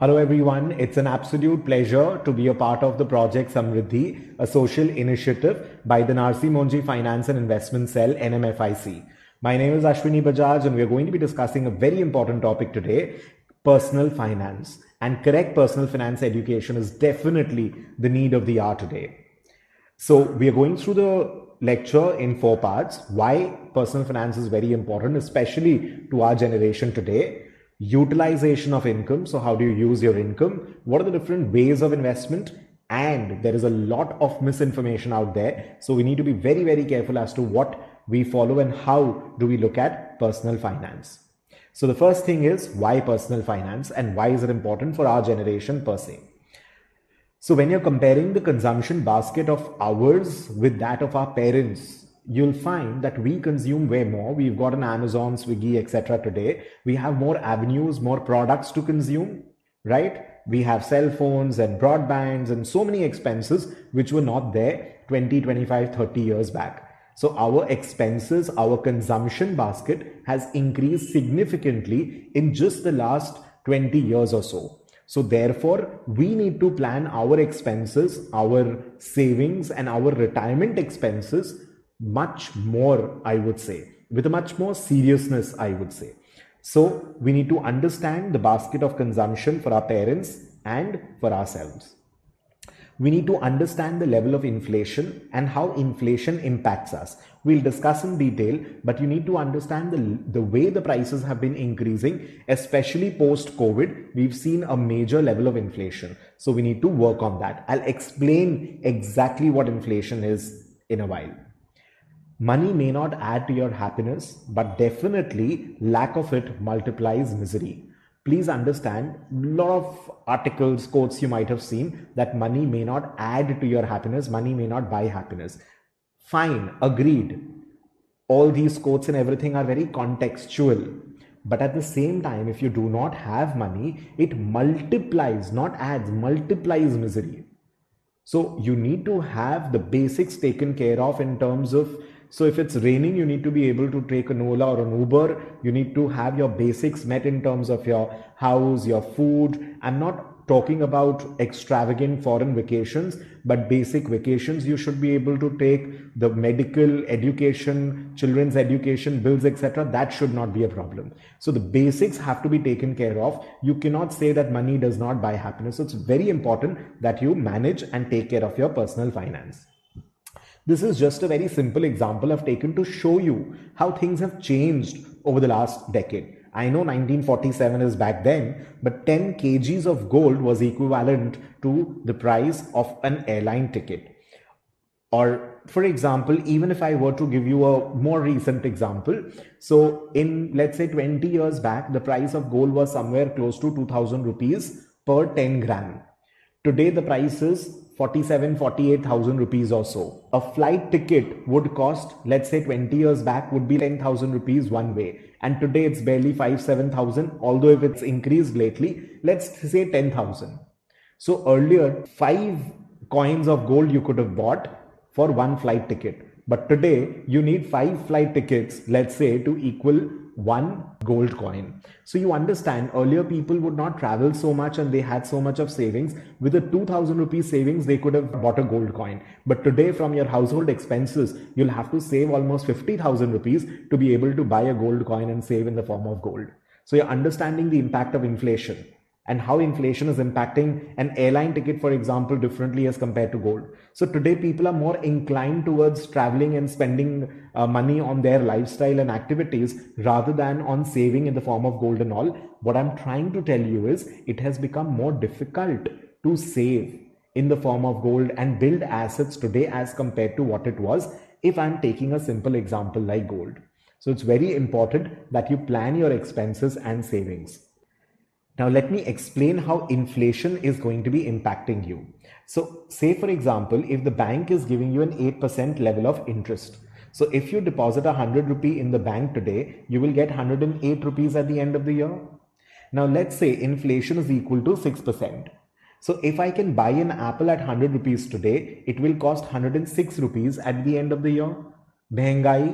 Hello everyone, it's an absolute pleasure to be a part of the project Samriddhi, a social initiative by the Narsee Monjee Finance and Investment Cell NMFIC. My name is Ashwini Bajaj and we are going to be discussing a very important topic today, personal finance. And correct personal finance education is definitely the need of the hour today. So we are going through the lecture in four parts, why personal finance is very important, especially to our generation today utilization of income. So, how do you use your income? What are the different ways of investment? And there is a lot of misinformation out there. So, we need to be very, very careful as to what we follow and how do we look at personal finance. So, the first thing is why personal finance and why is it important for our generation per se? So, when you're comparing the consumption basket of ours with that of our parents, you'll find that we consume way more. We've got an Amazon, Swiggy, etc. today. We have more avenues, more products to consume, right? We have cell phones and broadbands and so many expenses which were not there 20, 25, 30 years back. So our expenses, our consumption basket has increased significantly in just the last 20 years or so. So therefore, we need to plan our expenses, our savings and our retirement expenses much more, I would say, with a much more seriousness, I would say. So we need to understand the basket of consumption for our parents and for ourselves. We need to understand the level of inflation and how inflation impacts us. We'll discuss in detail, but you need to understand the, the way the prices have been increasing, especially post COVID. We've seen a major level of inflation. So we need to work on that. I'll explain exactly what inflation is in a while. Money may not add to your happiness, but definitely lack of it multiplies misery. Please understand, a lot of articles, quotes you might have seen that money may not add to your happiness, money may not buy happiness. Fine, agreed. All these quotes and everything are very contextual. But at the same time, if you do not have money, it multiplies, not adds, multiplies misery. So you need to have the basics taken care of in terms of so if it's raining, you need to be able to take an Ola or an Uber. You need to have your basics met in terms of your house, your food. I'm not talking about extravagant foreign vacations, but basic vacations you should be able to take the medical education, children's education, bills, etc. That should not be a problem. So the basics have to be taken care of. You cannot say that money does not buy happiness. So it's very important that you manage and take care of your personal finance. This is just a very simple example I've taken to show you how things have changed over the last decade. I know 1947 is back then, but 10 kgs of gold was equivalent to the price of an airline ticket. Or, for example, even if I were to give you a more recent example, so in let's say 20 years back, the price of gold was somewhere close to 2000 rupees per 10 gram. Today, the price is 47 48000 rupees or so. A flight ticket would cost let's say 20 years back would be 10000 rupees one way. And today it's barely 5 7000 although if it's increased lately let's say 10000 so earlier 5 coins of gold you could have bought for one flight ticket. But today you need 5 flight tickets let's say to equal one gold coin. So you understand earlier people would not travel so much and they had so much of savings. With a 2000 rupees savings, they could have bought a gold coin. But today from your household expenses, you'll have to save almost 50,000 rupees to be able to buy a gold coin and save in the form of gold. So you're understanding the impact of inflation and how inflation is impacting an airline ticket, for example, differently as compared to gold. So today, people are more inclined towards traveling and spending uh, money on their lifestyle and activities rather than on saving in the form of gold and all. What I'm trying to tell you is it has become more difficult to save in the form of gold and build assets today as compared to what it was if I'm taking a simple example like gold. So it's very important that you plan your expenses and savings. Now, let me explain how inflation is going to be impacting you. So, say for example, if the bank is giving you an 8% level of interest. So, if you deposit a 100 rupee in the bank today, you will get 108 rupees at the end of the year. Now, let's say inflation is equal to 6%. So, if I can buy an apple at 100 rupees today, it will cost 106 rupees at the end of the year. महंगाई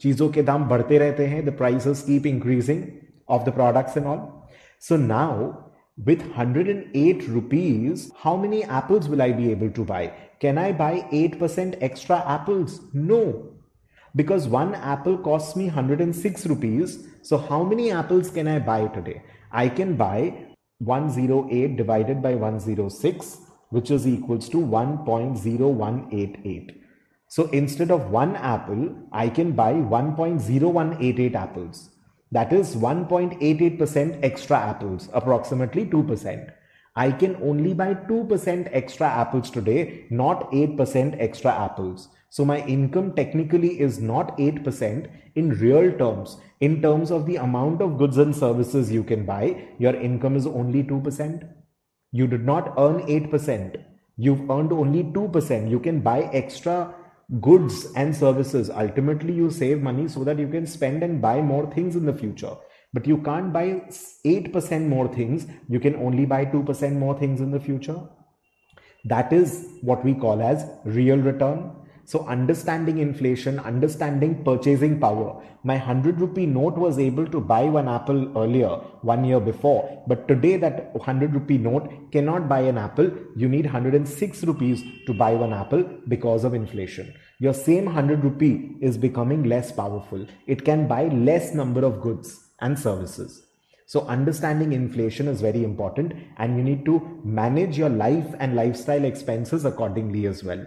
चीज़ों के दाम बढ़ते रहते हैं the prices keep increasing of the products and all so now with 108 rupees, how many apples will I be able to buy? Can I buy 8% extra apples? No. Because one apple costs me 106 rupees. So how many apples can I buy today? I can buy 108 divided by 106, which is equals to 1.0188. So instead of one apple, I can buy 1.0188 apples. That is 1.88% extra apples, approximately 2%. I can only buy 2% extra apples today, not 8% extra apples. So my income technically is not 8% in real terms. In terms of the amount of goods and services you can buy, your income is only 2%. You did not earn 8%. You've earned only 2%. You can buy extra goods and services. Ultimately, you save money so that you can spend and buy more things in the future. But you can't buy 8% more things. You can only buy 2% more things in the future. That is what we call as real return. So understanding inflation, understanding purchasing power. My 100 rupee note was able to buy one apple earlier, one year before. But today that 100 rupee note cannot buy an apple. You need 106 rupees to buy one apple because of inflation. Your same 100 rupee is becoming less powerful. It can buy less number of goods and services. So understanding inflation is very important and you need to manage your life and lifestyle expenses accordingly as well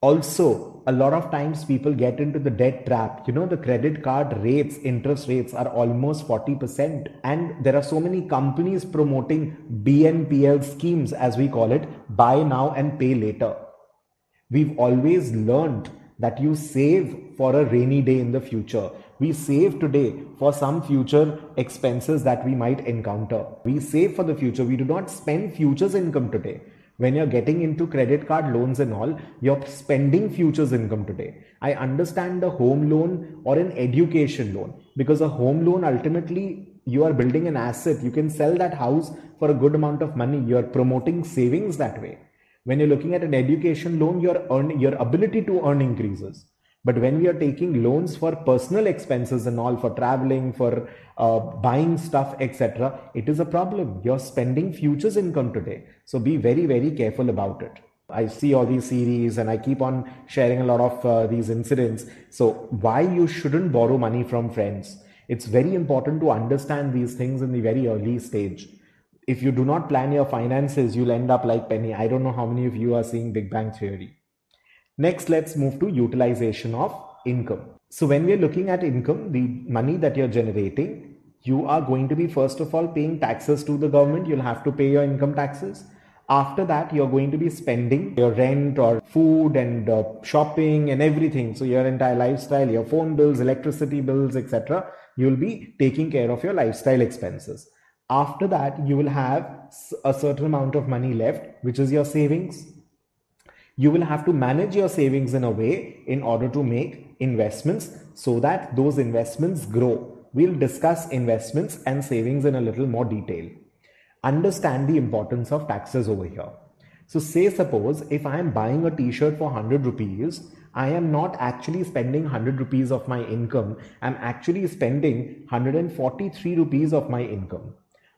also a lot of times people get into the debt trap. You know the credit card rates interest rates are almost 40% and there are so many companies promoting bnpl schemes as we call it buy now and pay later. We've always learned that you save for a rainy day in the future. We save today for some future expenses that we might encounter. We save for the future. We do not spend futures income today when you're getting into credit card loans and all you're spending futures income today. I understand the home loan or an education loan because a home loan ultimately you are building an asset. You can sell that house for a good amount of money. You're promoting savings that way. When you're looking at an education loan your earn your ability to earn increases but when we are taking loans for personal expenses and all, for traveling, for uh, buying stuff, etc., it is a problem. You're spending futures income today. So be very, very careful about it. I see all these series and I keep on sharing a lot of uh, these incidents. So, why you shouldn't borrow money from friends? It's very important to understand these things in the very early stage. If you do not plan your finances, you'll end up like Penny. I don't know how many of you are seeing Big Bang Theory. Next, let's move to utilization of income. So when we're looking at income, the money that you're generating, you are going to be first of all paying taxes to the government. You'll have to pay your income taxes. After that, you're going to be spending your rent or food and uh, shopping and everything. So your entire lifestyle, your phone bills, electricity bills, etc. You'll be taking care of your lifestyle expenses. After that, you will have a certain amount of money left, which is your savings you will have to manage your savings in a way in order to make investments so that those investments grow. We'll discuss investments and savings in a little more detail. Understand the importance of taxes over here. So say suppose if I am buying a t-shirt for 100 rupees, I am not actually spending 100 rupees of my income. I'm actually spending 143 rupees of my income.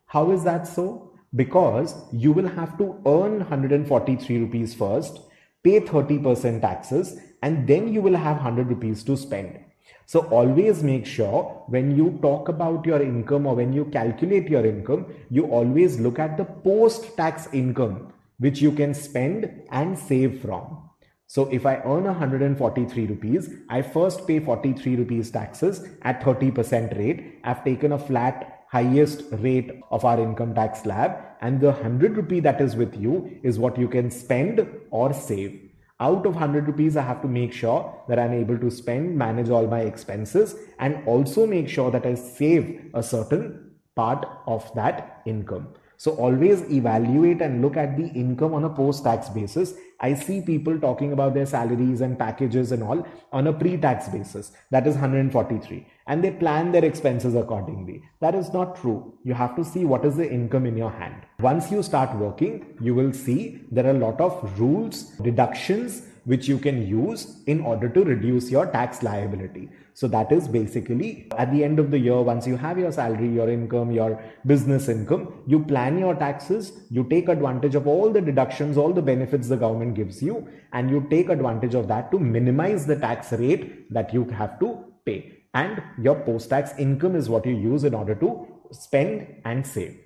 How is that so? Because you will have to earn 143 rupees first pay 30% taxes, and then you will have 100 rupees to spend. So always make sure when you talk about your income or when you calculate your income, you always look at the post tax income which you can spend and save from. So if I earn 143 rupees, I first pay 43 rupees taxes at 30% rate. I've taken a flat highest rate of our income tax slab and the 100 rupee that is with you is what you can spend or save. Out of 100 rupees, I have to make sure that I'm able to spend, manage all my expenses and also make sure that I save a certain part of that income. So always evaluate and look at the income on a post-tax basis. I see people talking about their salaries and packages and all on a pre-tax basis. That is 143 and they plan their expenses accordingly. That is not true. You have to see what is the income in your hand. Once you start working, you will see there are a lot of rules, deductions which you can use in order to reduce your tax liability. So that is basically at the end of the year, once you have your salary, your income, your business income, you plan your taxes, you take advantage of all the deductions, all the benefits the government gives you, and you take advantage of that to minimize the tax rate that you have to pay. And your post tax income is what you use in order to spend and save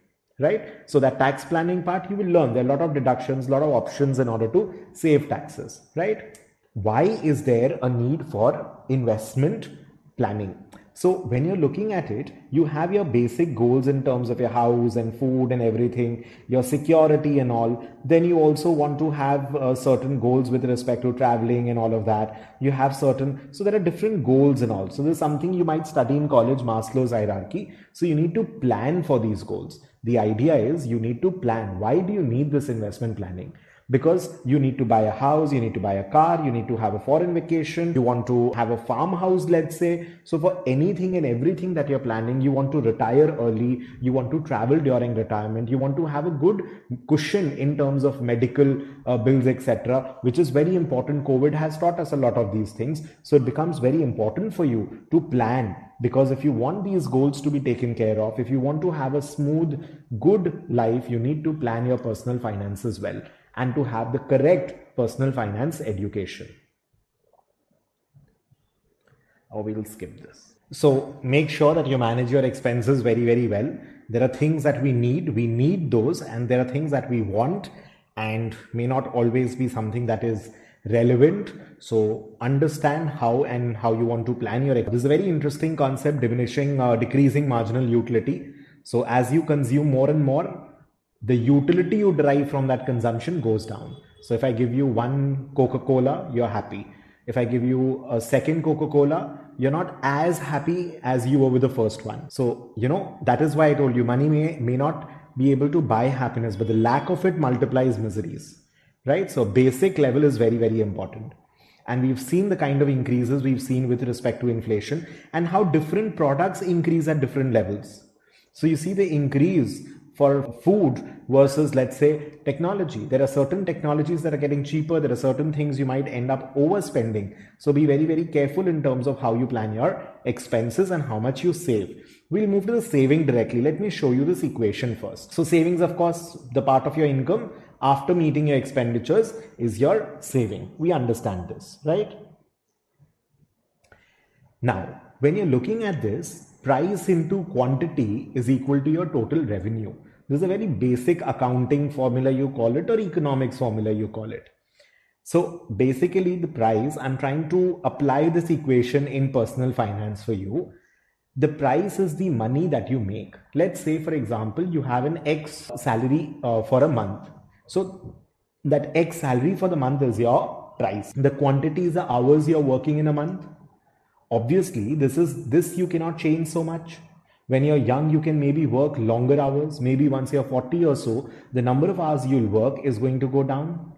right? So that tax planning part you will learn. There are a lot of deductions a lot of options in order to save taxes right? Why is there a need for investment planning? So when you're looking at it you have your basic goals in terms of your house and food and everything your security and all. Then you also want to have uh, certain goals with respect to traveling and all of that. You have certain so there are different goals and all. So there's something you might study in college maslow's hierarchy. So you need to plan for these goals the idea is you need to plan. Why do you need this investment planning? Because you need to buy a house, you need to buy a car, you need to have a foreign vacation, you want to have a farmhouse, let's say. So, for anything and everything that you're planning, you want to retire early, you want to travel during retirement, you want to have a good cushion in terms of medical uh, bills, etc., which is very important. COVID has taught us a lot of these things. So, it becomes very important for you to plan because if you want these goals to be taken care of if you want to have a smooth good life you need to plan your personal finances well and to have the correct personal finance education. Or we will skip this. So make sure that you manage your expenses very very well. There are things that we need. We need those and there are things that we want and may not always be something that is relevant. So understand how and how you want to plan your this is a very interesting concept diminishing uh, decreasing marginal utility. So as you consume more and more the utility you derive from that consumption goes down so if i give you one coca-cola you're happy if i give you a second coca-cola you're not as happy as you were with the first one so you know that is why i told you money may may not be able to buy happiness but the lack of it multiplies miseries right? So basic level is very, very important. And we've seen the kind of increases we've seen with respect to inflation and how different products increase at different levels. So you see the increase for food versus let's say technology. There are certain technologies that are getting cheaper. There are certain things you might end up overspending. So be very very careful in terms of how you plan your expenses and how much you save. We'll move to the saving directly. Let me show you this equation first. So savings of course the part of your income after meeting your expenditures is your saving. We understand this, right? Now, when you're looking at this, price into quantity is equal to your total revenue. This is a very basic accounting formula you call it or economics formula you call it. So basically the price, I'm trying to apply this equation in personal finance for you. The price is the money that you make. Let's say, for example, you have an X salary uh, for a month so that X salary for the month is your price. The quantity is the hours you're working in a month. Obviously, this is this you cannot change so much. When you're young, you can maybe work longer hours. Maybe once you're 40 or so, the number of hours you'll work is going to go down.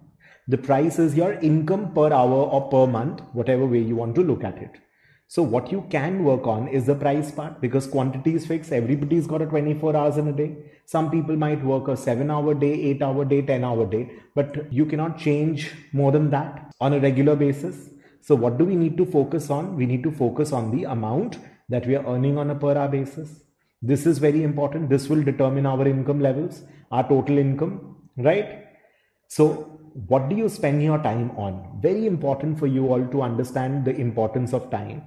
The price is your income per hour or per month, whatever way you want to look at it. So what you can work on is the price part because quantity is fixed. Everybody's got a 24 hours in a day. Some people might work a seven hour day, eight hour day, 10 hour day, but you cannot change more than that on a regular basis. So what do we need to focus on? We need to focus on the amount that we are earning on a per hour basis. This is very important. This will determine our income levels, our total income, right? So what do you spend your time on? Very important for you all to understand the importance of time.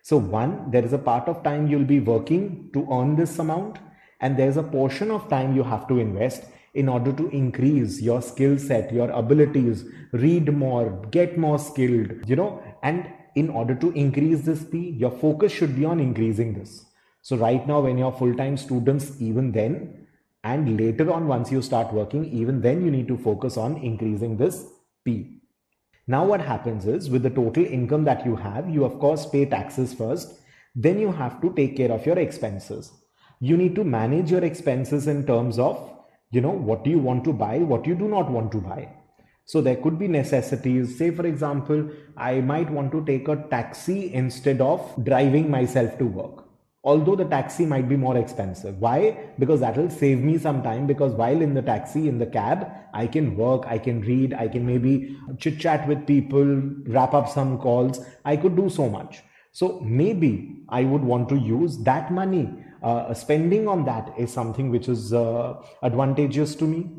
So one, there is a part of time you'll be working to earn this amount and there's a portion of time you have to invest in order to increase your skill set, your abilities, read more, get more skilled, you know, and in order to increase this P, your focus should be on increasing this. So right now, when you're full-time students, even then, and later on, once you start working, even then you need to focus on increasing this P. Now what happens is with the total income that you have, you of course pay taxes first. Then you have to take care of your expenses. You need to manage your expenses in terms of, you know, what do you want to buy, what you do not want to buy. So there could be necessities. Say, for example, I might want to take a taxi instead of driving myself to work. although the taxi might be more expensive. Why? Because that will save me some time because while in the taxi, in the cab, I can work, I can read, I can maybe chit chat with people, wrap up some calls. I could do so much. So maybe I would want to use that money. Uh, spending on that is something which is uh, advantageous to me.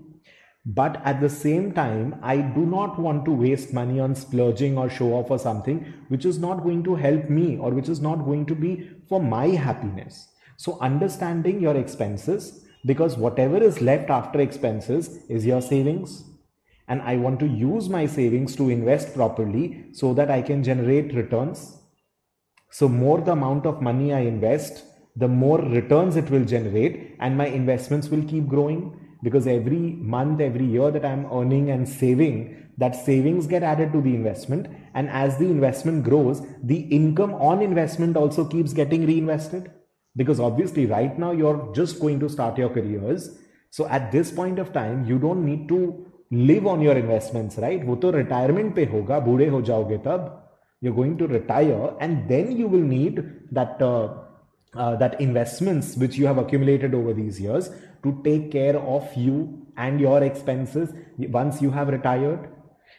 But at the same time, I do not want to waste money on splurging or show off or something which is not going to help me or which is not going to be for my happiness. So, understanding your expenses because whatever is left after expenses is your savings. And I want to use my savings to invest properly so that I can generate returns. So, more the amount of money I invest, the more returns it will generate, and my investments will keep growing because every month every year that i'm earning and saving that savings get added to the investment. And as the investment grows the income on investment also keeps getting reinvested because obviously right now you're just going to start your careers. So at this point of time you don't need to live on your investments right? wo to retirement pe hoga bude ho jaoge tab you're going to retire and then you will need that uh, uh, that investments which you have accumulated over these years to take care of you and your expenses once you have retired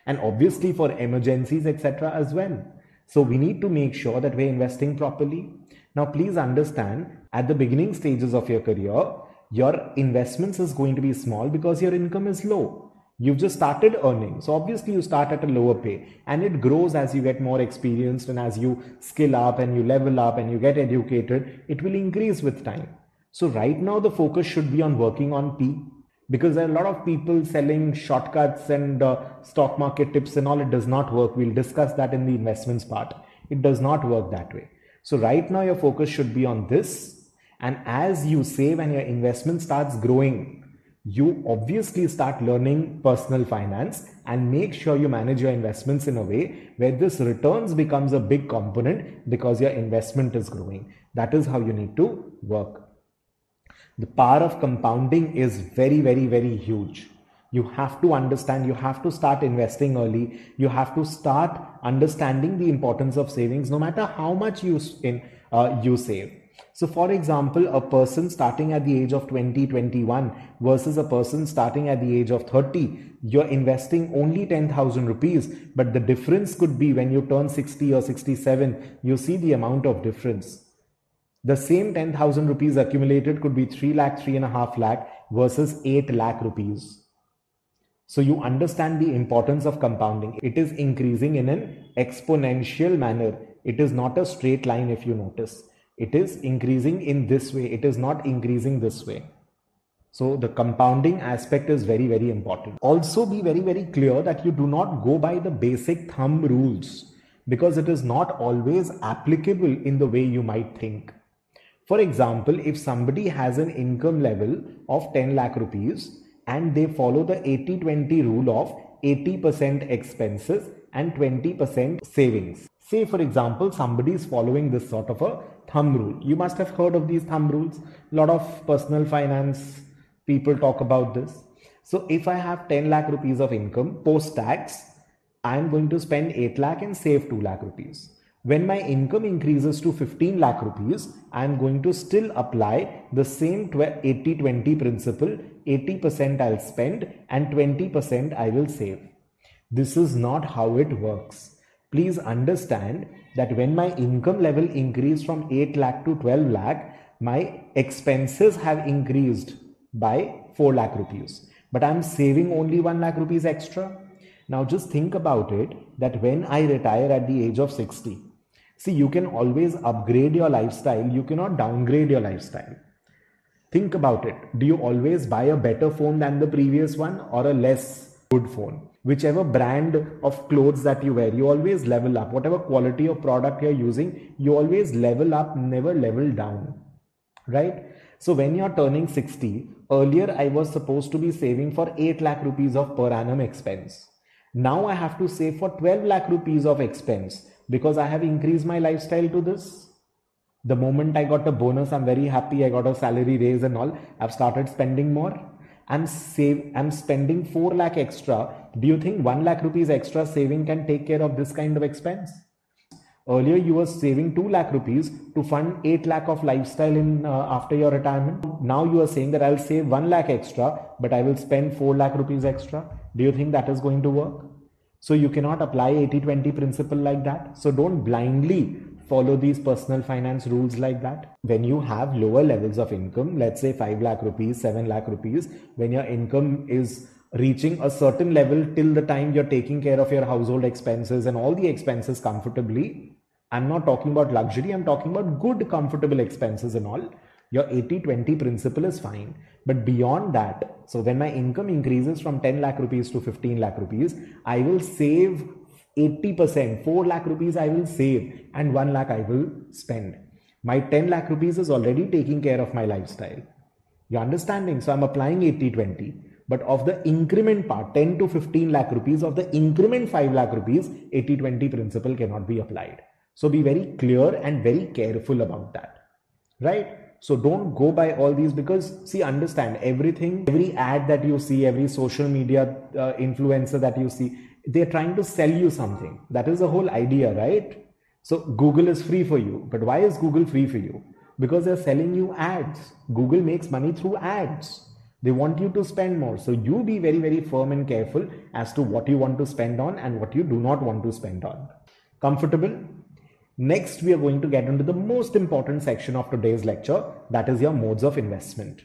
and obviously for emergencies etc as well. So we need to make sure that we're investing properly. Now please understand at the beginning stages of your career your investments is going to be small because your income is low You've just started earning. So obviously you start at a lower pay and it grows as you get more experienced and as you skill up and you level up and you get educated, it will increase with time. So right now the focus should be on working on P because there are a lot of people selling shortcuts and uh, stock market tips and all. It does not work. We'll discuss that in the investments part. It does not work that way. So right now your focus should be on this. And as you save and your investment starts growing, you obviously start learning personal finance and make sure you manage your investments in a way where this returns becomes a big component because your investment is growing. That is how you need to work. The power of compounding is very, very, very huge. You have to understand, you have to start investing early. You have to start understanding the importance of savings no matter how much you, in, uh, you save so, for example, a person starting at the age of 20, 21 versus a person starting at the age of 30, you're investing only 10,000 rupees, but the difference could be when you turn 60 or 67, you see the amount of difference. The same 10,000 rupees accumulated could be 3 lakh, 3.5 lakh versus 8 lakh rupees. So you understand the importance of compounding. It is increasing in an exponential manner. It is not a straight line if you notice it is increasing in this way. It is not increasing this way. So the compounding aspect is very very important. Also be very very clear that you do not go by the basic thumb rules because it is not always applicable in the way you might think. For example if somebody has an income level of 10 lakh rupees and they follow the 80 20 rule of 80% expenses and 20% savings say for example somebody is following this sort of a thumb rule. You must have heard of these thumb rules. A lot of personal finance people talk about this. So if I have 10 lakh rupees of income post tax, I am going to spend 8 lakh and save 2 lakh rupees. When my income increases to 15 lakh rupees, I am going to still apply the same 80 20 principle 80% I'll spend and 20% I will save. This is not how it works. Please understand that when my income level increased from 8 lakh to 12 lakh, my expenses have increased by 4 lakh rupees. But I'm saving only 1 lakh rupees extra. Now just think about it that when I retire at the age of 60, see, you can always upgrade your lifestyle, you cannot downgrade your lifestyle. Think about it. Do you always buy a better phone than the previous one or a less good phone? Whichever brand of clothes that you wear you always level up. Whatever quality of product you're using you always level up never level down. Right? So when you're turning 60 earlier i was supposed to be saving for 8 lakh rupees of per annum expense. Now i have to save for 12 lakh rupees of expense because i have increased my lifestyle to this. The moment i got a bonus i'm very happy. I got a salary raise and all. I've started spending more I'm save I'm spending 4 lakh extra. Do you think 1 lakh rupees extra saving can take care of this kind of expense? Earlier, you were saving 2 lakh rupees to fund 8 lakh of lifestyle in uh, after your retirement. Now you are saying that I'll save 1 lakh extra, but I will spend 4 lakh rupees extra. Do you think that is going to work? So you cannot apply 80-20 principle like that. So don't blindly follow these personal finance rules like that. When you have lower levels of income, let's say 5 lakh rupees, 7 lakh rupees, when your income is reaching a certain level till the time you're taking care of your household expenses and all the expenses comfortably. I'm not talking about luxury, I'm talking about good, comfortable expenses and all. Your 80 20 principle is fine. But beyond that, so when my income increases from 10 lakh rupees to 15 lakh rupees, I will save 80%, 4 lakh rupees I will save, and 1 lakh I will spend. My 10 lakh rupees is already taking care of my lifestyle. You're understanding? So I'm applying 80 20 but of the increment part 10 to 15 lakh rupees of the increment 5 lakh rupees 80 20 principle cannot be applied so be very clear and very careful about that right so don't go by all these because see understand everything every ad that you see every social media uh, influencer that you see they're trying to sell you something that is the whole idea right so google is free for you but why is google free for you because they're selling you ads google makes money through ads they want you to spend more. So you be very, very firm and careful as to what you want to spend on and what you do not want to spend on. Comfortable? Next, we are going to get into the most important section of today's lecture, that is your modes of investment.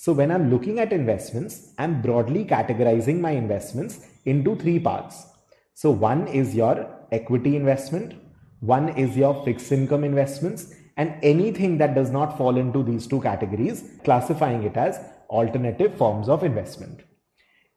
So when I'm looking at investments, I'm broadly categorizing my investments into three parts. So one is your equity investment, one is your fixed income investments, and anything that does not fall into these two categories, classifying it as alternative forms of investment.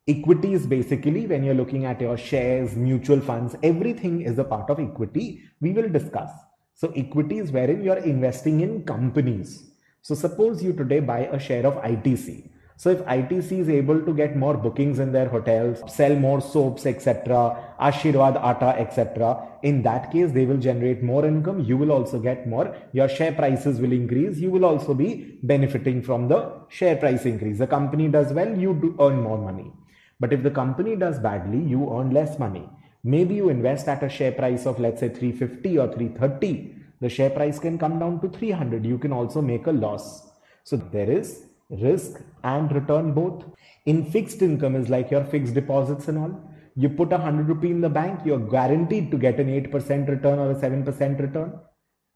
Equity is basically when you're looking at your shares, mutual funds, everything is a part of equity. We will discuss. So, equity is wherein you're investing in companies. So, suppose you today buy a share of ITC. So if ITC is able to get more bookings in their hotels, sell more soaps, etc., Aashirvaad Atta, etc., in that case, they will generate more income. You will also get more. Your share prices will increase. You will also be benefiting from the share price increase. The company does well, you do earn more money. But if the company does badly, you earn less money. Maybe you invest at a share price of let's say 350 or 330. The share price can come down to 300. You can also make a loss. So there is risk and return both. In fixed income is like your fixed deposits and all. You put a hundred rupee in the bank, you're guaranteed to get an 8% return or a 7% return.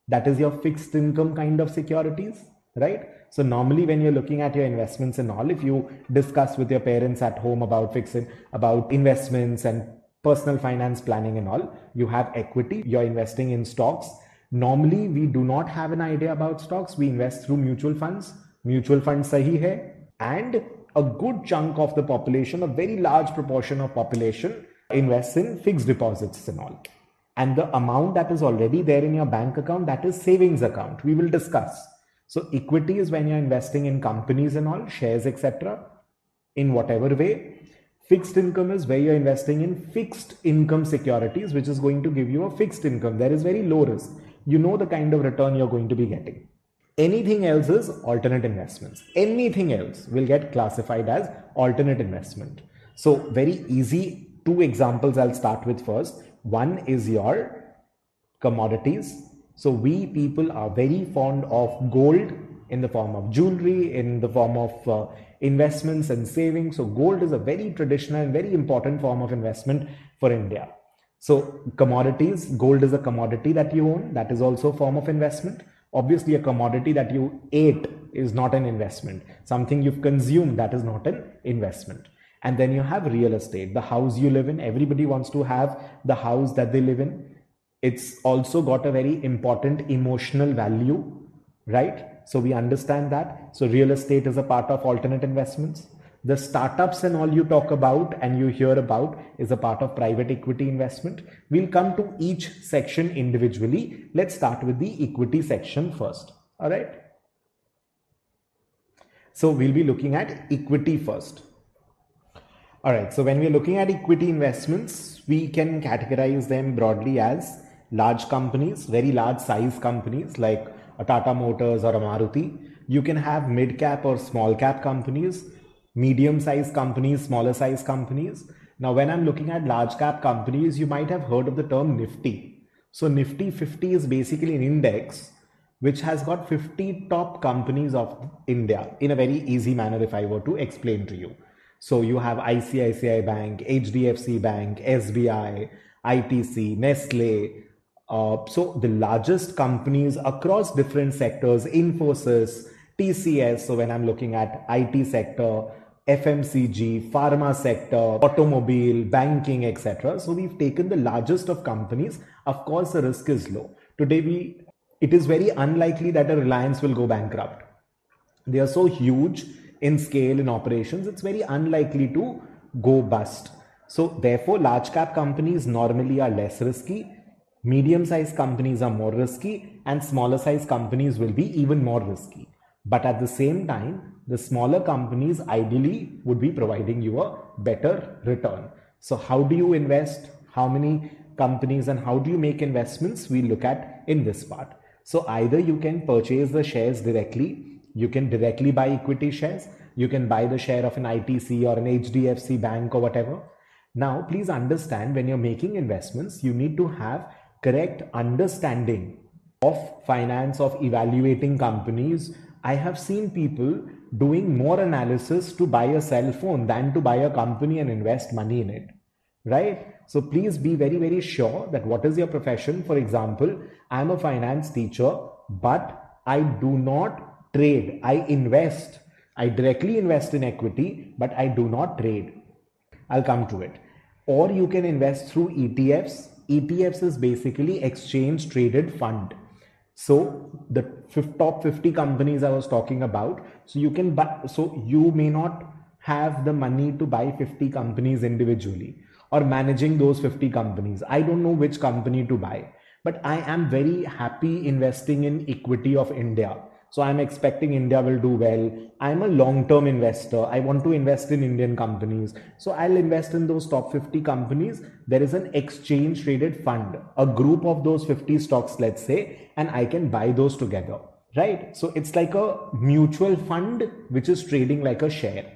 That is your fixed income kind of securities, right? So normally when you're looking at your investments and all, if you discuss with your parents at home about fixing, about investments and personal finance planning and all, you have equity, you're investing in stocks. Normally we do not have an idea about stocks. We invest through mutual funds. Mutual funds sahi hai. And a good chunk of the population a very large proportion of population invests in fixed deposits and all. And the amount that is already there in your bank account that is savings account. We will discuss. So equity is when you're investing in companies and all shares etc in whatever way. Fixed income is where you're investing in fixed income securities which is going to give you a fixed income. There is very low risk you know the kind of return you're going to be getting Anything else is alternate investments. Anything else will get classified as alternate investment. So very easy. Two examples I'll start with first. One is your commodities. So we people are very fond of gold in the form of jewelry, in the form of uh, investments and savings. So gold is a very traditional and very important form of investment for India. So commodities, gold is a commodity that you own. That is also a form of investment. Obviously a commodity that you ate is not an investment. Something you've consumed that is not an investment. And then you have real estate the house you live in. Everybody wants to have the house that they live in. It's also got a very important emotional value right? So we understand that. So real estate is a part of alternate investments the startups and all you talk about and you hear about is a part of private equity investment. We'll come to each section individually. Let's start with the equity section first. All right. So we'll be looking at equity first. All right. So when we're looking at equity investments, we can categorize them broadly as large companies, very large size companies like a Tata Motors or a Maruti. You can have mid cap or small cap companies medium sized companies, smaller sized companies. Now, when I'm looking at large cap companies, you might have heard of the term Nifty. So Nifty 50 is basically an index which has got 50 top companies of India in a very easy manner if I were to explain to you. So you have ICICI Bank, HDFC Bank, SBI, ITC, Nestle. Uh, so the largest companies across different sectors, Infosys, TCS. So when I'm looking at IT sector, FMCG, pharma sector, automobile, banking, etc. So we've taken the largest of companies. Of course, the risk is low. Today, we it is very unlikely that a Reliance will go bankrupt. They are so huge in scale in operations, it's very unlikely to go bust. So, therefore, large cap companies normally are less risky, medium sized companies are more risky, and smaller sized companies will be even more risky. But at the same time, the smaller companies ideally would be providing you a better return. So, how do you invest? How many companies and how do you make investments? We look at in this part. So, either you can purchase the shares directly, you can directly buy equity shares, you can buy the share of an ITC or an HDFC bank or whatever. Now, please understand when you're making investments, you need to have correct understanding of finance, of evaluating companies. I have seen people doing more analysis to buy a cell phone than to buy a company and invest money in it. Right? So please be very, very sure that what is your profession. For example, I'm a finance teacher, but I do not trade. I invest. I directly invest in equity, but I do not trade. I'll come to it. Or you can invest through ETFs. ETFs is basically exchange traded fund. So the top 50 companies I was talking about, so you can buy, so you may not have the money to buy 50 companies individually or managing those 50 companies. I don't know which company to buy, but I am very happy investing in equity of India so I'm expecting India will do well. I'm a long term investor. I want to invest in Indian companies. So I'll invest in those top 50 companies. There is an exchange traded fund, a group of those 50 stocks, let's say, and I can buy those together. Right? So it's like a mutual fund which is trading like a share.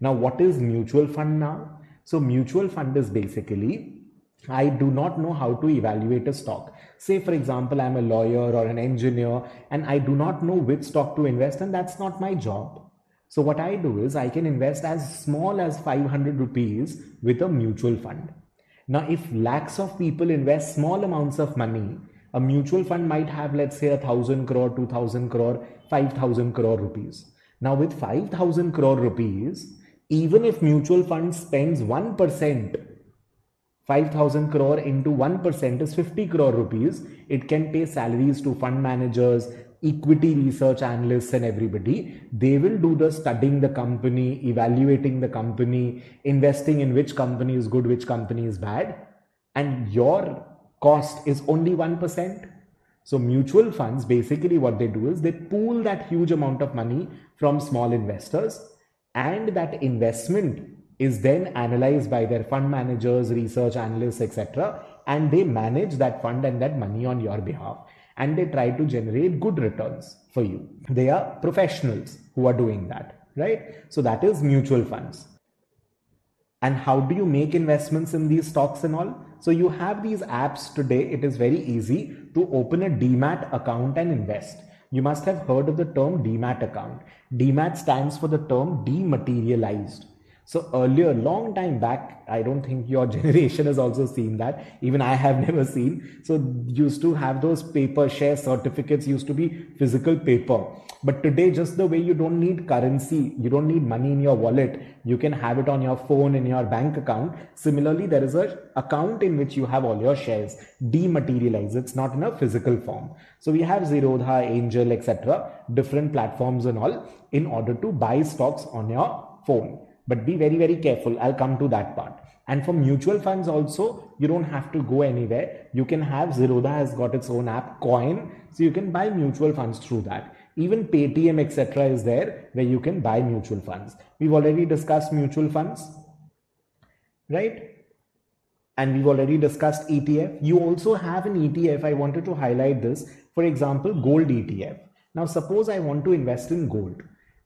Now, what is mutual fund now? So, mutual fund is basically I do not know how to evaluate a stock. Say, for example, I'm a lawyer or an engineer and I do not know which stock to invest, and that's not my job. So, what I do is I can invest as small as 500 rupees with a mutual fund. Now, if lakhs of people invest small amounts of money, a mutual fund might have, let's say, a thousand crore, two thousand crore, five thousand crore rupees. Now, with 5,000 crore rupees, even if mutual fund spends 1% 5000 crore into 1% is 50 crore rupees. It can pay salaries to fund managers, equity research analysts, and everybody. They will do the studying the company, evaluating the company, investing in which company is good, which company is bad. And your cost is only 1%. So, mutual funds basically what they do is they pool that huge amount of money from small investors, and that investment is then analyzed by their fund managers, research analysts, etc. And they manage that fund and that money on your behalf. And they try to generate good returns for you. They are professionals who are doing that, right? So that is mutual funds. And how do you make investments in these stocks and all? So you have these apps today. It is very easy to open a demat account and invest. You must have heard of the term demat account. Demat stands for the term dematerialized. So earlier, long time back, I don't think your generation has also seen that. Even I have never seen. So used to have those paper share certificates used to be physical paper. But today, just the way you don't need currency, you don't need money in your wallet, you can have it on your phone in your bank account. Similarly, there is a account in which you have all your shares dematerialized. It's not in a physical form. So we have Zerodha, Angel, etc. Different platforms and all in order to buy stocks on your phone but be very very careful. I'll come to that part. And for mutual funds also you don't have to go anywhere. You can have zerodha has got its own app coin. So you can buy mutual funds through that. Even paytm etc is there where you can buy mutual funds. We've already discussed mutual funds right? And we've already discussed etf you also have an etf i wanted to highlight this. For example gold etf now suppose i want to invest in gold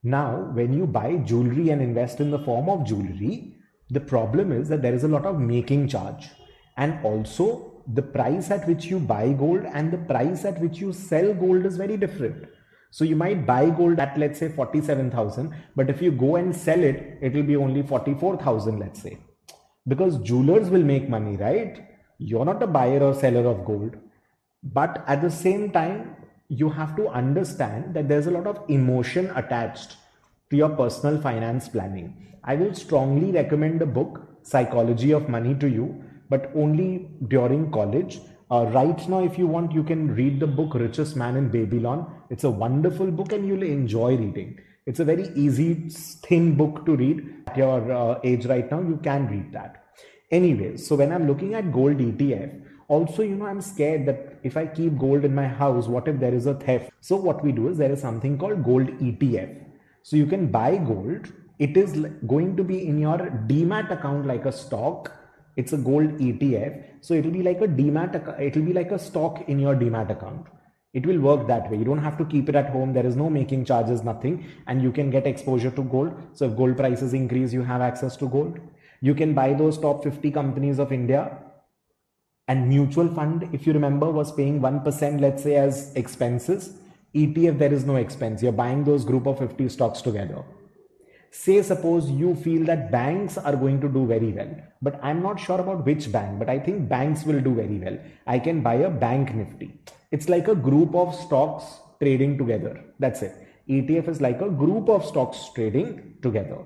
now, when you buy jewelry and invest in the form of jewelry, the problem is that there is a lot of making charge. And also, the price at which you buy gold and the price at which you sell gold is very different. So you might buy gold at let's say 47,000, but if you go and sell it, it will be only 44,000, let's say. Because jewelers will make money, right? You're not a buyer or seller of gold. But at the same time, you have to understand that there's a lot of emotion attached to your personal finance planning. I will strongly recommend the book Psychology of Money to you, but only during college. Uh, right now, if you want, you can read the book Richest Man in Babylon. It's a wonderful book and you'll enjoy reading. It's a very easy, thin book to read at your uh, age right now. You can read that. Anyway, so when I'm looking at gold ETF, also, you know, I'm scared that if I keep gold in my house, what if there is a theft? So, what we do is there is something called gold ETF. So, you can buy gold. It is going to be in your demat account like a stock. It's a gold ETF. So, it'll be like a demat, it'll be like a stock in your demat account. It will work that way. You don't have to keep it at home. There is no making charges, nothing. And you can get exposure to gold. So, if gold prices increase, you have access to gold. You can buy those top 50 companies of India and mutual fund if you remember was paying 1% let's say as expenses. Etf there is no expense. You're buying those group of 50 stocks together. Say suppose you feel that banks are going to do very well but i'm not sure about which bank but i think banks will do very well. I can buy a bank nifty. It's like a group of stocks trading together. That's it. Etf is like a group of stocks trading together.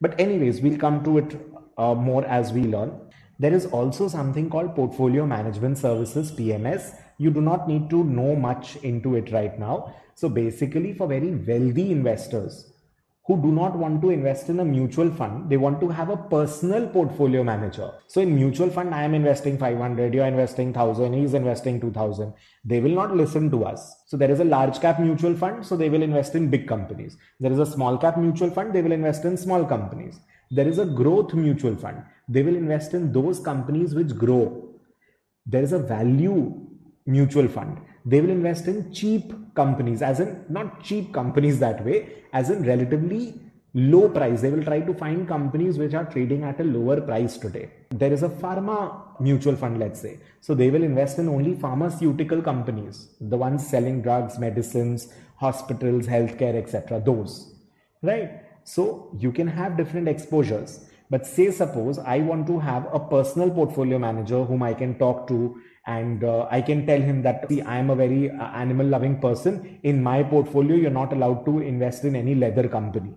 But anyways we'll come to it uh, more as we learn there is also something called portfolio management services PMS. You do not need to know much into it right now. So basically for very wealthy investors who do not want to invest in a mutual fund, they want to have a personal portfolio manager. So in mutual fund, I am investing 500, you're investing 1000, he's investing 2000. They will not listen to us. So there is a large cap mutual fund, so they will invest in big companies. There is a small cap mutual fund, they will invest in small companies. There is a growth mutual fund they will invest in those companies which grow. There is a value mutual fund. They will invest in cheap companies, as in not cheap companies that way, as in relatively low price. They will try to find companies which are trading at a lower price today. There is a pharma mutual fund, let's say. So they will invest in only pharmaceutical companies, the ones selling drugs, medicines, hospitals, healthcare, etc. Those, right? So you can have different exposures. But say, suppose I want to have a personal portfolio manager whom I can talk to and uh, I can tell him that, see, I am a very uh, animal loving person. In my portfolio, you're not allowed to invest in any leather company.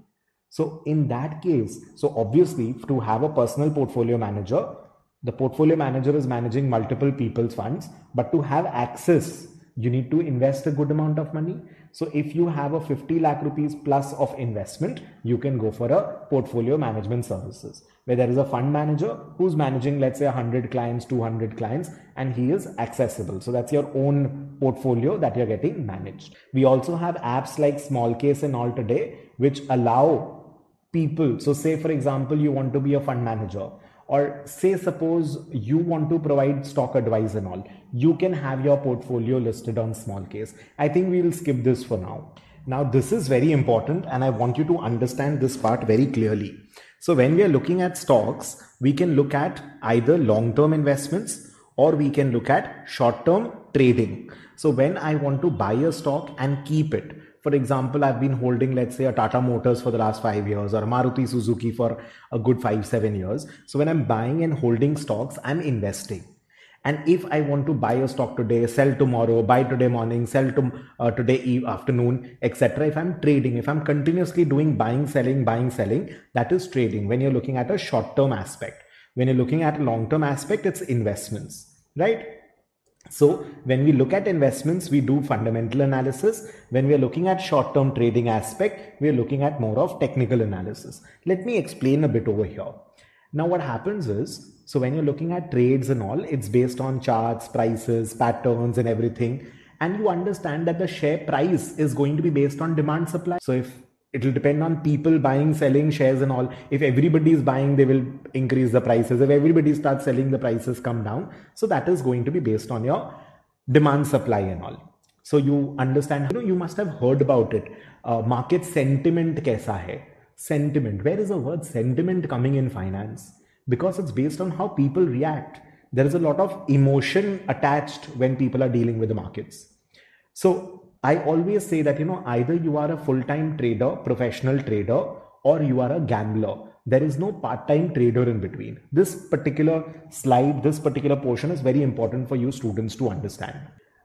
So, in that case, so obviously, to have a personal portfolio manager, the portfolio manager is managing multiple people's funds, but to have access, you need to invest a good amount of money. So if you have a 50 lakh rupees plus of investment, you can go for a portfolio management services where there is a fund manager who's managing, let's say 100 clients, 200 clients, and he is accessible. So that's your own portfolio that you're getting managed. We also have apps like Smallcase and all today, which allow people. So say, for example, you want to be a fund manager or say suppose you want to provide stock advice and all you can have your portfolio listed on Smallcase i think we will skip this for now. Now this is very important and i want you to understand this part very clearly. So when we are looking at stocks we can look at either long term investments or we can look at short term trading. So when i want to buy a stock and keep it for example, I've been holding, let's say, a Tata Motors for the last five years or Maruti Suzuki for a good five, seven years. So when I'm buying and holding stocks, I'm investing. And if I want to buy a stock today, sell tomorrow, buy today morning, sell to, uh, today afternoon, etc. If I'm trading, if I'm continuously doing buying, selling, buying, selling, that is trading. When you're looking at a short-term aspect, when you're looking at a long-term aspect, it's investments, right? So when we look at investments, we do fundamental analysis. When we are looking at short-term trading aspect, we are looking at more of technical analysis. Let me explain a bit over here. Now what happens is, so when you're looking at trades and all, it's based on charts, prices, patterns and everything. And you understand that the share price is going to be based on demand supply. So if it will depend on people buying selling shares and all. If everybody is buying they will increase the prices. If everybody starts selling the prices come down. So that is going to be based on your demand supply and all. So you understand you know you must have heard about it. Uh, market sentiment kaisa hai? Sentiment. Where is the word sentiment coming in finance? Because it's based on how people react. There is a lot of emotion attached when people are dealing with the markets. So I always say that, you know, either you are a full time trader, professional trader, or you are a gambler. There is no part time trader in between. This particular slide, this particular portion is very important for you students to understand.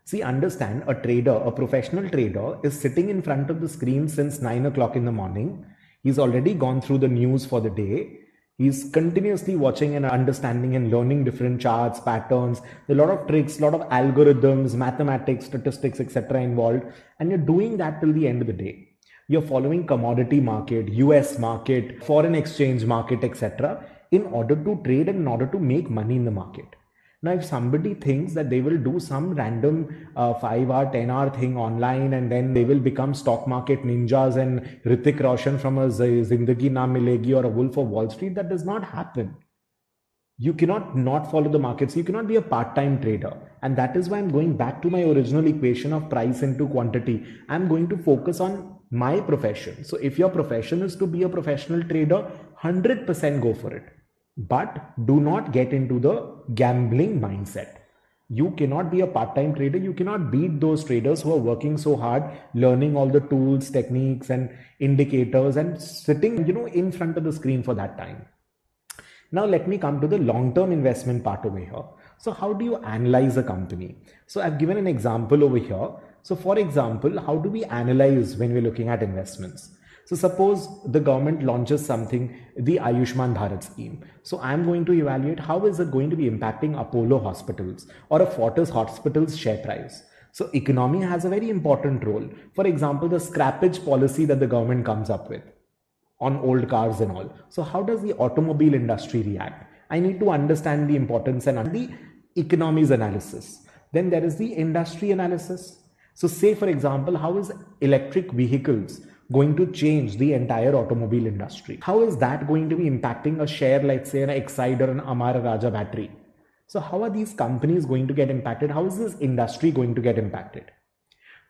See, understand a trader, a professional trader is sitting in front of the screen since 9 o'clock in the morning. He's already gone through the news for the day He's continuously watching and understanding and learning different charts, patterns. A lot of tricks, a lot of algorithms, mathematics, statistics, etc. involved. And you're doing that till the end of the day. You're following commodity market, US market, foreign exchange market, etc. in order to trade and in order to make money in the market. Now, if somebody thinks that they will do some random uh, 5 hour, 10 hour thing online and then they will become stock market ninjas and Hrithik Roshan from a Zindagi Na Milegi or a Wolf of Wall Street, that does not happen. You cannot not follow the markets. You cannot be a part time trader. And that is why I'm going back to my original equation of price into quantity. I'm going to focus on my profession. So if your profession is to be a professional trader, 100% go for it but do not get into the gambling mindset. You cannot be a part time trader. You cannot beat those traders who are working so hard, learning all the tools, techniques, and indicators, and sitting, you know, in front of the screen for that time. Now, let me come to the long term investment part over here. So, how do you analyze a company? So, I've given an example over here. So, for example, how do we analyze when we're looking at investments? So suppose the government launches something, the Ayushman Bharat scheme. So I'm going to evaluate how is it going to be impacting Apollo hospitals or a Fortis hospital's share price. So economy has a very important role. For example, the scrappage policy that the government comes up with on old cars and all. So how does the automobile industry react? I need to understand the importance and the economies analysis. Then there is the industry analysis. So say for example, how is electric vehicles going to change the entire automobile industry. How is that going to be impacting a share like say an Exide or an Amara Raja battery? So how are these companies going to get impacted? How is this industry going to get impacted?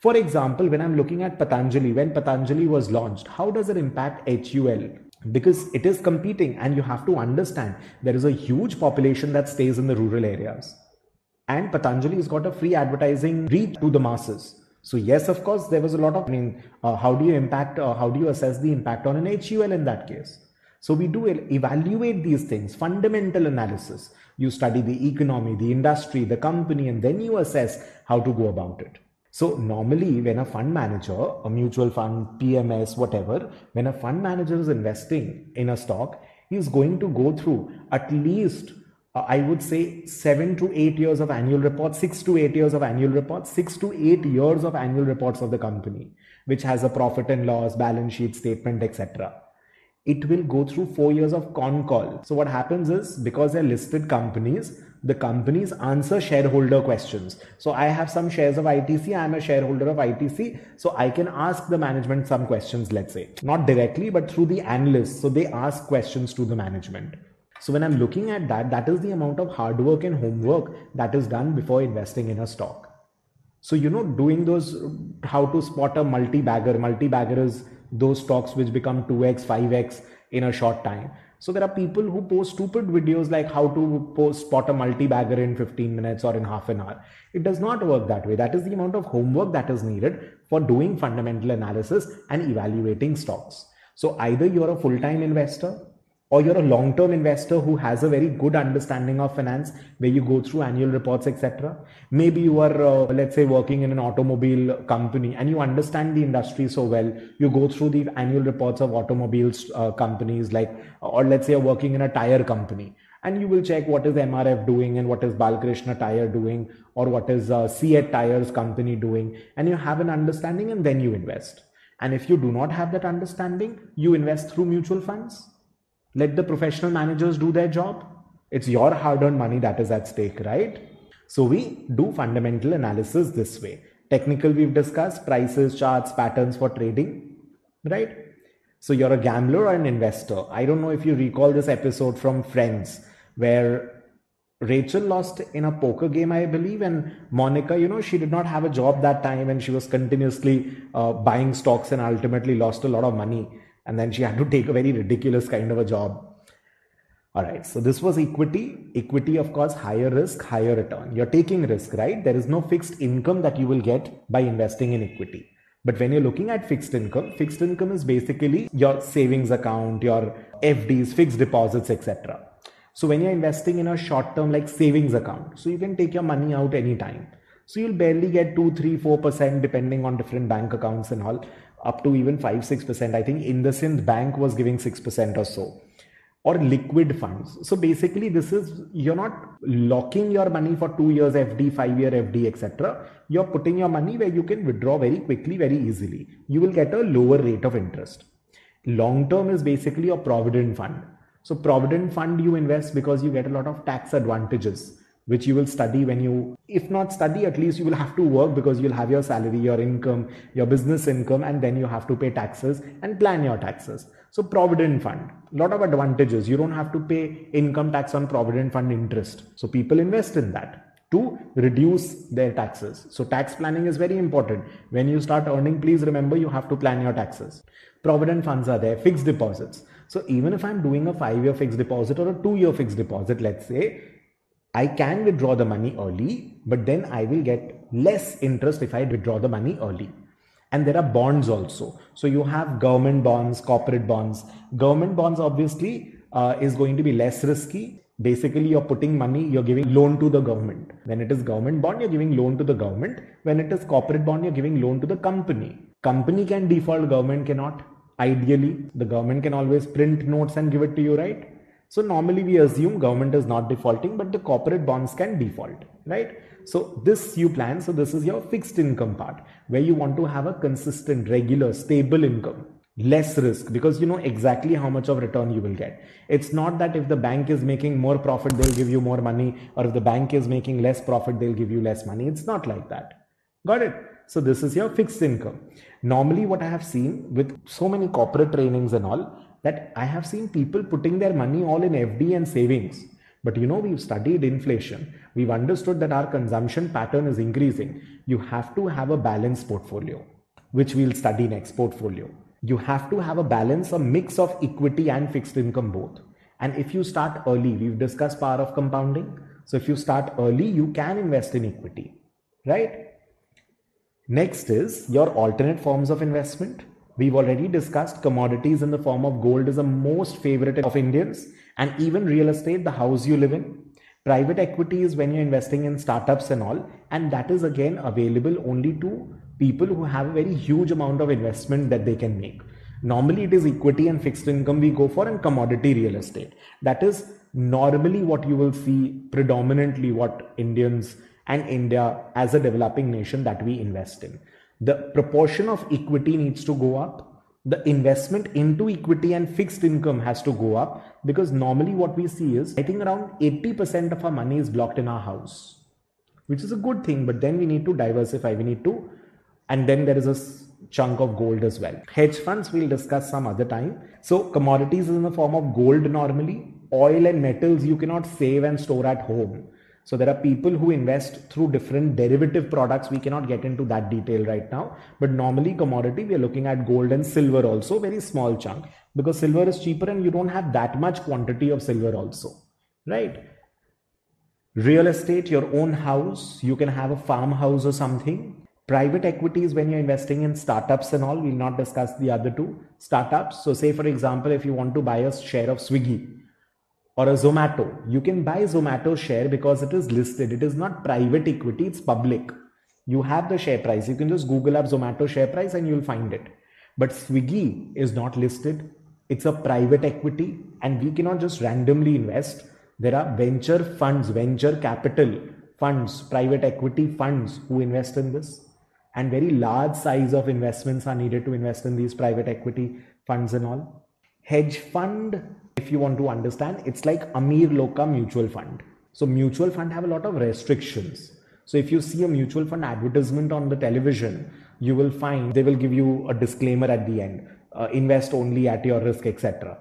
For example, when I'm looking at Patanjali, when Patanjali was launched, how does it impact HUL? Because it is competing and you have to understand there is a huge population that stays in the rural areas. And Patanjali has got a free advertising reach to the masses. So yes, of course, there was a lot of, I mean, uh, how do you impact, uh, how do you assess the impact on an HUL in that case? So we do evaluate these things, fundamental analysis. You study the economy, the industry, the company, and then you assess how to go about it. So normally when a fund manager, a mutual fund, PMS, whatever, when a fund manager is investing in a stock, he is going to go through at least uh, I would say seven to eight years of annual reports, six to eight years of annual reports, six to eight years of annual reports of the company, which has a profit and loss, balance sheet statement, etc. It will go through four years of con call. So what happens is because they're listed companies, the companies answer shareholder questions. So I have some shares of ITC. I'm a shareholder of ITC. So I can ask the management some questions, let's say, not directly, but through the analysts. So they ask questions to the management. So when I'm looking at that, that is the amount of hard work and homework that is done before investing in a stock. So, you know, doing those, how to spot a multi-bagger. Multi-bagger is those stocks which become 2x, 5x in a short time. So there are people who post stupid videos like how to post spot a multi-bagger in 15 minutes or in half an hour. It does not work that way. That is the amount of homework that is needed for doing fundamental analysis and evaluating stocks. So either you're a full-time investor or you're a long term investor who has a very good understanding of finance where you go through annual reports etc maybe you are uh, let's say working in an automobile company and you understand the industry so well you go through the annual reports of automobiles uh, companies like or let's say you're working in a tire company and you will check what is MRF doing and what is Balkrishna Tire doing or what is uh, Tires company doing and you have an understanding and then you invest. And if you do not have that understanding you invest through mutual funds let the professional managers do their job. It's your hard earned money that is at stake, right? So we do fundamental analysis this way. Technical, we've discussed prices, charts, patterns for trading, right? So you're a gambler or an investor. I don't know if you recall this episode from Friends where Rachel lost in a poker game, I believe, and Monica, you know, she did not have a job that time and she was continuously uh, buying stocks and ultimately lost a lot of money and then she had to take a very ridiculous kind of a job All right, so this was equity. Equity, of course, higher risk, higher return. You're taking risk, right? There is no fixed income that you will get by investing in equity. But when you're looking at fixed income, fixed income is basically your savings account, your FDs, fixed deposits, etc. So when you're investing in a short term like savings account, so you can take your money out anytime. So you'll barely get 2, 3, 4% depending on different bank accounts and all, up to even 5, 6%. I think IndusInd Bank was giving 6% or so or liquid funds. So basically, this is you're not locking your money for two years FD, five year FD, etc. You're putting your money where you can withdraw very quickly, very easily. You will get a lower rate of interest. Long term is basically a provident fund. So provident fund you invest because you get a lot of tax advantages which you will study when you if not study at least you will have to work because you'll have your salary your income your business income and then you have to pay taxes and plan your taxes. So provident fund lot of advantages. You don't have to pay income tax on provident fund interest. So people invest in that to reduce their taxes. So tax planning is very important. When you start earning please remember you have to plan your taxes. Provident funds are there fixed deposits. So even if i'm doing a 5 year fixed deposit or a 2 year fixed deposit let's say I can withdraw the money early, but then I will get less interest if I withdraw the money early. And there are bonds also. So you have government bonds, corporate bonds. Government bonds obviously uh, is going to be less risky. Basically, you're putting money, you're giving loan to the government. When it is government bond, you're giving loan to the government. When it is corporate bond, you're giving loan to the company. Company can default, government cannot. Ideally, the government can always print notes and give it to you, right? So normally we assume government is not defaulting, but the corporate bonds can default, right? So this you plan. So this is your fixed income part where you want to have a consistent, regular, stable income less risk because you know exactly how much of return you will get. It's not that if the bank is making more profit they'll give you more money or if the bank is making less profit they'll give you less money. It's not like that. Got it? So this is your fixed income. Normally what i have seen with so many corporate trainings and all that I have seen people putting their money all in FD and savings. But you know, we've studied inflation. We've understood that our consumption pattern is increasing. You have to have a balanced portfolio, which we'll study next portfolio. You have to have a balance, a mix of equity and fixed income both. And if you start early, we've discussed power of compounding. So if you start early, you can invest in equity, right? Next is your alternate forms of investment. We've already discussed commodities in the form of gold is the most favorite of Indians and even real estate, the house you live in. Private equity is when you're investing in startups and all, and that is again available only to people who have a very huge amount of investment that they can make. Normally, it is equity and fixed income we go for, and commodity real estate. That is normally what you will see predominantly what Indians and India as a developing nation that we invest in the proportion of equity needs to go up. The investment into equity and fixed income has to go up because normally what we see is i think around 80% of our money is blocked in our house which is a good thing but then we need to diversify. We need to and then there is a chunk of gold as well. Hedge funds we'll discuss some other time. So commodities is in the form of gold normally. Oil and metals you cannot save and store at home so there are people who invest through different derivative products. We cannot get into that detail right now. But normally commodity, we are looking at gold and silver also, very small chunk because silver is cheaper and you don't have that much quantity of silver also, right? Real estate, your own house, you can have a farmhouse or something. Private equities when you're investing in startups and all, we'll not discuss the other two startups. So say for example, if you want to buy a share of Swiggy, or a Zomato. You can buy Zomato share because it is listed. It is not private equity, it's public. You have the share price. You can just Google up Zomato share price and you'll find it. But Swiggy is not listed. It's a private equity and we cannot just randomly invest. There are venture funds, venture capital funds, private equity funds who invest in this. And very large size of investments are needed to invest in these private equity funds and all. Hedge fund if you want to understand it's like amir loka mutual fund. So mutual fund have a lot of restrictions. So if you see a mutual fund advertisement on the television you will find they will give you a disclaimer at the end uh, invest only at your risk etc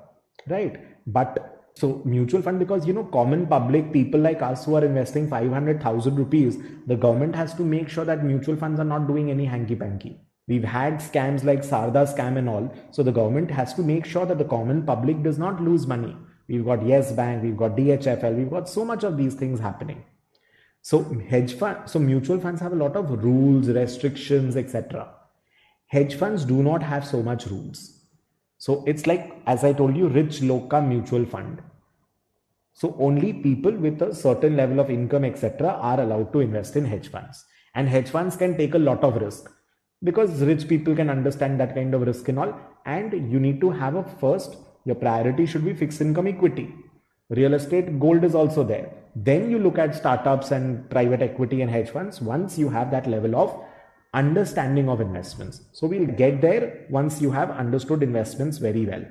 right? But so mutual fund because you know common public people like us who are investing 500000 rupees the government has to make sure that mutual funds are not doing any hanky panky We've had scams like Saradha scam and all. So the government has to make sure that the common public does not lose money. we've got Yes Bank, we've got DHFL, we've got so much of these things happening. So hedge fund, so mutual funds have a lot of rules, restrictions, etc. Hedge funds do not have so much rules. So it's like, as I told you, rich loka mutual fund. So only people with a certain level of income, etc., are allowed to invest in hedge funds. And hedge funds can take a lot of risk because rich people can understand that kind of risk and all. And you need to have a first, your priority should be fixed income equity. Real estate, gold is also there. Then you look at startups and private equity and hedge funds once you have that level of understanding of investments. So we'll get there once you have understood investments very well.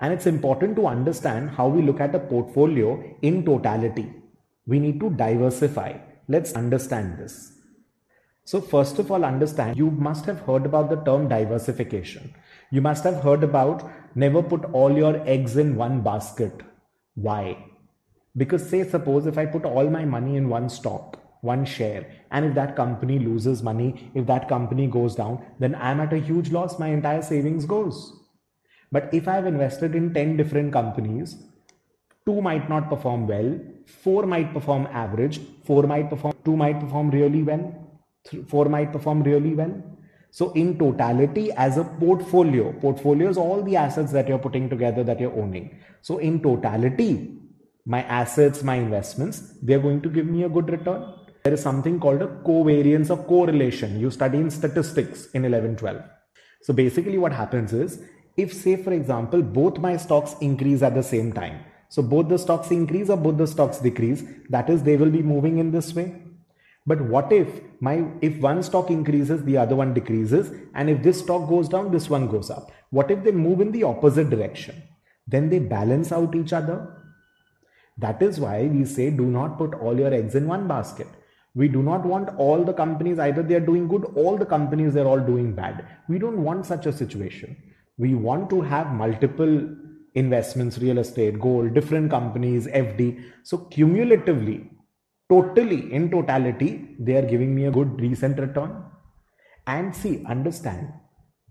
And it's important to understand how we look at a portfolio in totality. We need to diversify. Let's understand this. So, first of all, understand you must have heard about the term diversification. You must have heard about never put all your eggs in one basket. Why? Because, say, suppose if I put all my money in one stock, one share, and if that company loses money, if that company goes down, then I'm at a huge loss, my entire savings goes. But if I've invested in 10 different companies, two might not perform well, four might perform average, four might perform, two might perform really well, four might perform really well. So in totality, as a portfolio, portfolio is all the assets that you're putting together that you're owning. So in totality, my assets, my investments, they're going to give me a good return. There is something called a covariance of correlation. You study in statistics in 11, 12. So basically what happens is if say for example both my stocks increase at the same time so both the stocks increase or both the stocks decrease that is they will be moving in this way but what if my if one stock increases the other one decreases? And if this stock goes down this one goes up. What if they move in the opposite direction? Then they balance out each other. That is why we say do not put all your eggs in one basket. We do not want all the companies either they are doing good all the companies they're all doing bad. We don't want such a situation. We want to have multiple investments real estate gold different companies fd so cumulatively totally in totality they are giving me a good recent return. And see understand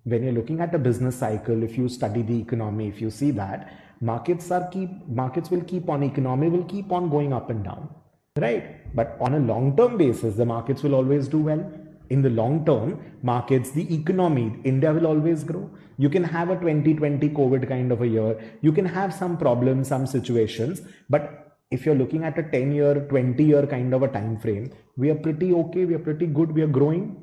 when you're looking at a business cycle if you study the economy if you see that markets are keep markets will keep on economy will keep on going up and down right? But on a long term basis the markets will always do well. In the long term markets the economy india will always grow. You can have a 2020 covid kind of a year. You can have some problems some situations but if you're looking at a 10 year 20 year kind of a time frame we are pretty okay we are pretty good we are growing.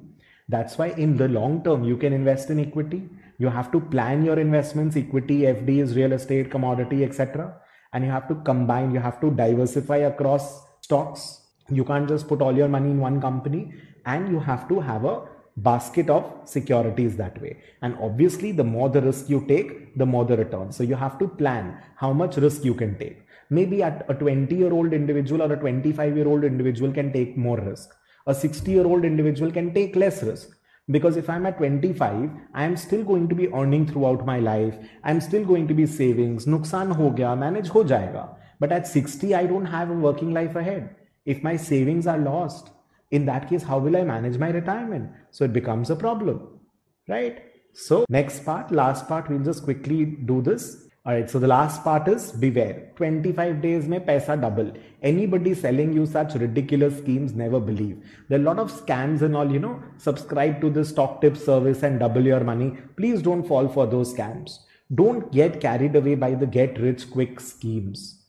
That's why in the long term you can invest in equity. You have to plan your investments equity fds real estate commodity etc and you have to combine you have to diversify across stocks. You can't just put all your money in one company and you have to have a basket of securities that way. And obviously the more the risk you take the more the return. So you have to plan how much risk you can take maybe at a 20 year old individual or a 25 year old individual can take more risk. A 60 year old individual can take less risk. Because if i'm at 25 i am still going to be earning throughout my life. I'm still going to be savings. Nuksan ho gaya manage ho jayega. But at 60 i don't have a working life ahead. If my savings are lost in that case how will i manage my retirement? So it becomes a problem right? So next part last part we'll just quickly do this all right so the last part is beware 25 days may paisa double anybody selling you such ridiculous schemes never believe there are a lot of scams and all you know subscribe to the stock tip service and double your money please don't fall for those scams don't get carried away by the get rich quick schemes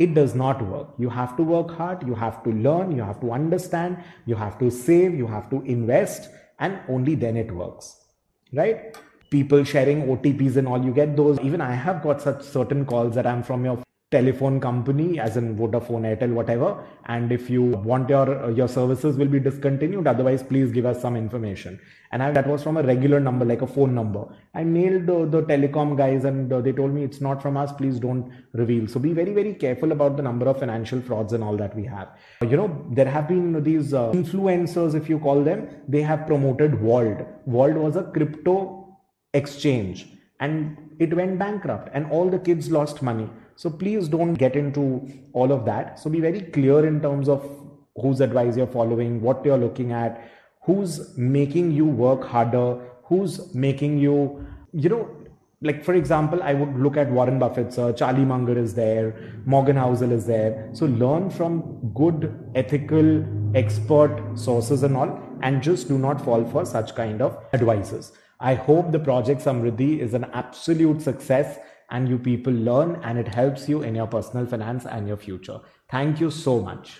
it does not work. You have to work hard, you have to learn, you have to understand, you have to save, you have to invest, and only then it works. Right? People sharing OTPs and all, you get those. Even I have got such certain calls that I'm from your telephone company as in Vodafone, Airtel, whatever. And if you want your your services will be discontinued, otherwise please give us some information. And I, that was from a regular number, like a phone number. I mailed uh, the telecom guys and uh, they told me it's not from us. Please don't reveal. So be very very careful about the number of financial frauds and all that we have. You know there have been these uh, influencers, if you call them, they have promoted Vauld. Vauld was a crypto exchange. And it went bankrupt and all the kids lost money. So please don't get into all of that. So be very clear in terms of whose advice you're following, what you're looking at, who's making you work harder, who's making you, you know, like for example i would look at warren buffett sir. Charlie munger is there. Morgan housel is there. So learn from good ethical expert sources and all and just do not fall for such kind of advices i hope the project samriddhi is an absolute success and you people learn and it helps you in your personal finance and your future. Thank you so much